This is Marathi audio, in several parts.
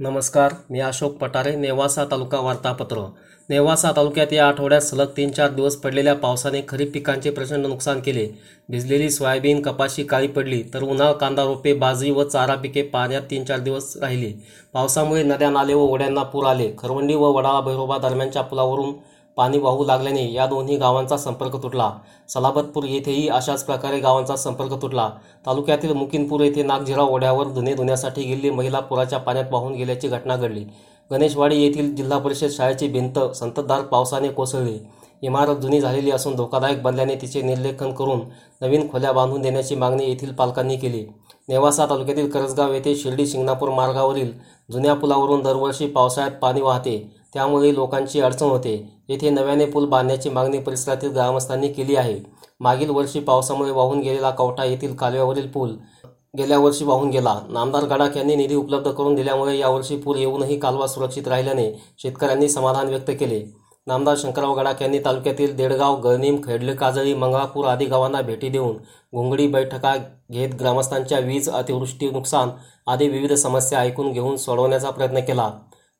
नमस्कार मी अशोक पटारे नेवासा तालुका वार्तापत्र. नेवासा तालुक्यात या आठवड्यात सलग तीन चार दिवस पडलेल्या पावसाने खरीप पिकांचे प्रचंड नुकसान केले. भिजलेली सोयाबीन कपाशी काळी पडली तर उन्हाळ कांदा रोपे बाजरी व चारा पिके पाण्यात तीन चार दिवस राहिली. पावसामुळे नद्या नाले व ओढ्यांना पूर आले. खरवंडी व वडाळा भैरोबा दरम्यानच्या पुलावरून पाणी वाहू लागल्याने या दोन्ही गावांचा संपर्क तुटला. सलाबतपूर येथेही अशाच प्रकारे गावांचा संपर्क तुटला. तालुक्यातील मुकिनपूर येथे नागझिरा ओढ्यावर धुणे धुण्यासाठी गेलेली महिला पुराच्या पाण्यात वाहून गेल्याची घटना घडली. गणेशवाडी येथील जिल्हा परिषद शाळेची भिंत संततधार पावसाने कोसळली. इमारत जुनी झालेली असून धोकादायक बनल्याने तिचे निर्लेखन करून नवीन खोल्या बांधून देण्याची मागणी येथील पालकांनी केली. नेवासा तालुक्यातील करजगाव येथे शिर्डी शिंगणापूर मार्गावरील जुन्या पुलावरून दरवर्षी पावसाळ्यात पाणी वाहते. त्यामुळे लोकांची अडचण होते. येथे नव्याने पूल बांधण्याची मागणी परिसरातील ग्रामस्थांनी केली आहे. मागील वर्षी पावसामुळे वाहून गेलेला कवठा येथील कालव्यावरील पूल गेल्या वर्षी वाहून गेला. नामदार गडाख यांनी निधी उपलब्ध करून दिल्यामुळे यावर्षी पूल येऊनही कालवा सुरक्षित राहिल्याने शेतकऱ्यांनी समाधान व्यक्त केले. नामदार शंकरराव गडाख यांनी तालुक्यातील देडगाव गळनीम खेडले काजळी मंगळापूर आदी गावांना भेटी देऊन घोंगडी बैठका घेत ग्रामस्थांच्या वीज अतिवृष्टी नुकसान आदी विविध समस्या ऐकून घेऊन सोडवण्याचा प्रयत्न केला.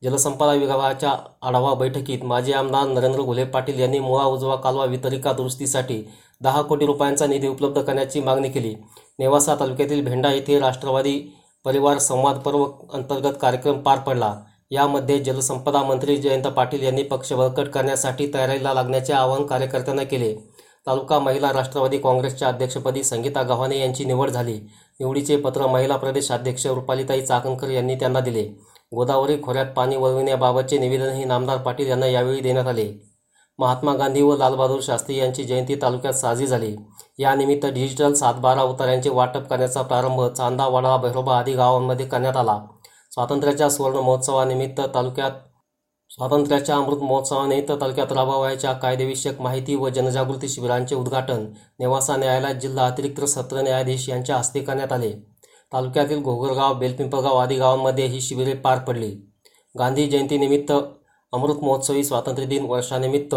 जलसंपदा विभागाच्या आढावा बैठकीत माजी आमदार नरेंद्र घुले पाटील यांनी मुळा उजवा कालवा वितरिका दुरुस्तीसाठी दहा कोटी रुपयांचा निधी उपलब्ध करण्याची मागणी केली. नेवासा तालुक्यातील भेंडा येथे राष्ट्रवादी परिवार संवाद पर्व अंतर्गत कार्यक्रम पार पडला. यामध्ये जलसंपदा मंत्री जयंत पाटील यांनी पक्ष बळकट करण्यासाठी तयारीला लागण्याचे आवाहन कार्यकर्त्यांना केले. तालुका महिला राष्ट्रवादी काँग्रेसच्या अध्यक्षपदी संगीता गव्हाणे यांची निवड झाली. निवडीचे पत्र महिला प्रदेश अध्यक्ष रुपालीताई चाकणकर यांनी त्यांना दिले. गोदावरी खोऱ्यात पाणी वळविण्याबाबतचे निवेदनही नामदार पाटील यांना यावेळी देण्यात आले. महात्मा गांधी व लालबहादूर शास्त्री यांची जयंती तालुक्यात साजरी झाली. यानिमित्त डिजिटल सातबारा उतार्यांचे वाटप करण्याचा प्रारंभ चांदा वडाळा भैरोबा आदी गावांमध्ये करण्यात आला. स्वातंत्र्याच्या सुवर्ण महोत्सवानिमित्त तालुक्यात स्वातंत्र्याच्या अमृत महोत्सवानिमित्त तालुक्यात राबवायच्या कायदेविषयक माहिती व जनजागृती शिबिरांचे उद्घाटन नेवासा न्यायालयात जिल्हा अतिरिक्त सत्र न्यायाधीश यांच्या हस्ते करण्यात आले. तालुक्यातील घोगरगाव बेलपिंपळगाव आदी गावांमध्ये ही शिबिरे पार पडली. गांधी जयंतीनिमित्त अमृत महोत्सवी स्वातंत्र्य दिन वर्षानिमित्त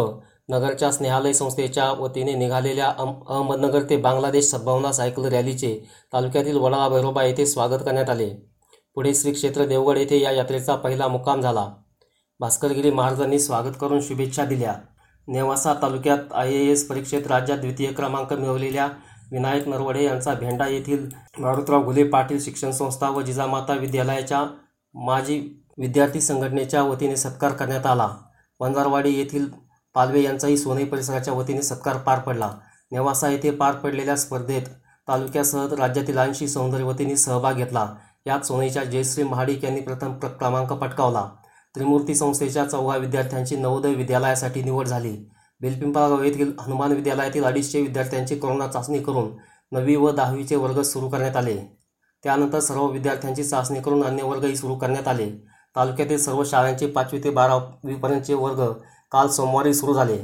नगरच्या स्नेहालय संस्थेच्या वतीने निघालेल्या अहमदनगर ते बांगलादेश सद्भावना सायकल रॅलीचे तालुक्यातील वडाळा भैरोबा येथे स्वागत करण्यात आले. पुढे श्री क्षेत्र देवगड येथे या यात्रेचा पहिला मुक्काम झाला. भास्करगिरी महाराजांनी स्वागत करून शुभेच्छा दिल्या. नेवासा तालुक्यात आय ए एस परीक्षेत राज्यात द्वितीय क्रमांक मिळवलेल्या विनायक नरवडे यांचा भेंडा येथील मारुतराव घुले पाटील शिक्षण संस्था व जिजामाता विद्यालयाच्या माजी विद्यार्थी संघटनेच्या वतीने सत्कार करण्यात आला. वंजारवाडी येथील पालवे यांचाही सोनई परिसराच्या वतीने सत्कार पार पडला. नेवासा येथे पार पडलेल्या स्पर्धेत तालुक्यासह राज्यातील ऐंशी सौंदर्यवतींनी सहभाग घेतला. यात सोनईच्या जयश्री महाडिक यांनी प्रथम क्रमांक पटकावला. त्रिमूर्ती संस्थेच्या चौघा विद्यार्थ्यांची नवोदय विद्यालयासाठी निवड झाली. बेलपिंपळगाव येथील हनुमान विद्यालयातील अडीचशे विद्यार्थ्यांची कोरोना चाचणी करून नववी व दहावीचे वर्ग सुरू करण्यात आले. त्यानंतर सर्व विद्यार्थ्यांची चाचणी करून अन्य वर्गही सुरू करण्यात आले. तालुक्यातील सर्व शाळांचे पाचवी ते बारावीपर्यंतचे वर्ग काल सोमवारी सुरू झाले.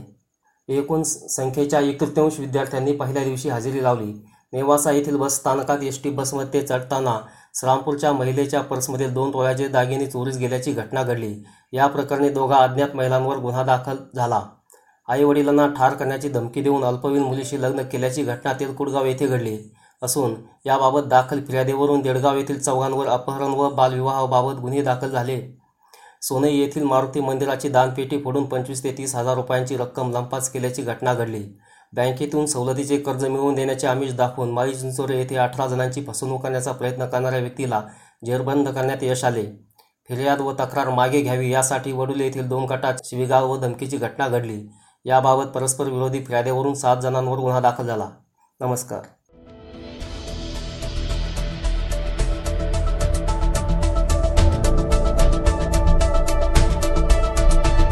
एकूण संख्येच्या एक विद्यार्थ्यांनी पहिल्या दिवशी हजेरी लावली. नेवासा येथील बस स्थानकात एस टी बसमध्ये चढताना श्रामपूरच्या महिलेच्या पर्समधील दोन तोळ्याचे दागिने चोरीस गेल्याची घटना घडली. या प्रकरणी दोघा अज्ञात महिलांवर गुन्हा दाखल झाला. आई वडिलांना ठार करण्याची धमकी देऊन अल्पवयीन मुलीशी लग्न केल्याची घटना तेलकुडगाव येथे घडली. असून याबाबत दाखल फिर्यादीवरून देडगाव येथील चौघांवर अपहरण व बालविवाहाबाबत गुन्हे दाखल झाले. सोनई येथील मारुती मंदिराची दानपेटी फोडून पंचवीस ते तीस हजार रुपयांची रक्कम लंपास केल्याची घटना घडली. बँकेतून सवलतीचे कर्ज मिळवून देण्याचे आमिष दाखवून माळी चिंचोरे येथे अठरा जणांची फसवणूक करण्याचा प्रयत्न करणाऱ्या व्यक्तीला जेरबंद करण्यात यश आले. फिर्याद व तक्रार मागे घ्यावी यासाठी वडुले येथील दोन गटात शिवीगाव व धमकीची घटना घडली. याबाबत परस्पर विरोधी कायद्यावरून सात जणांवर गुन्हा दाखल झाला. नमस्कार.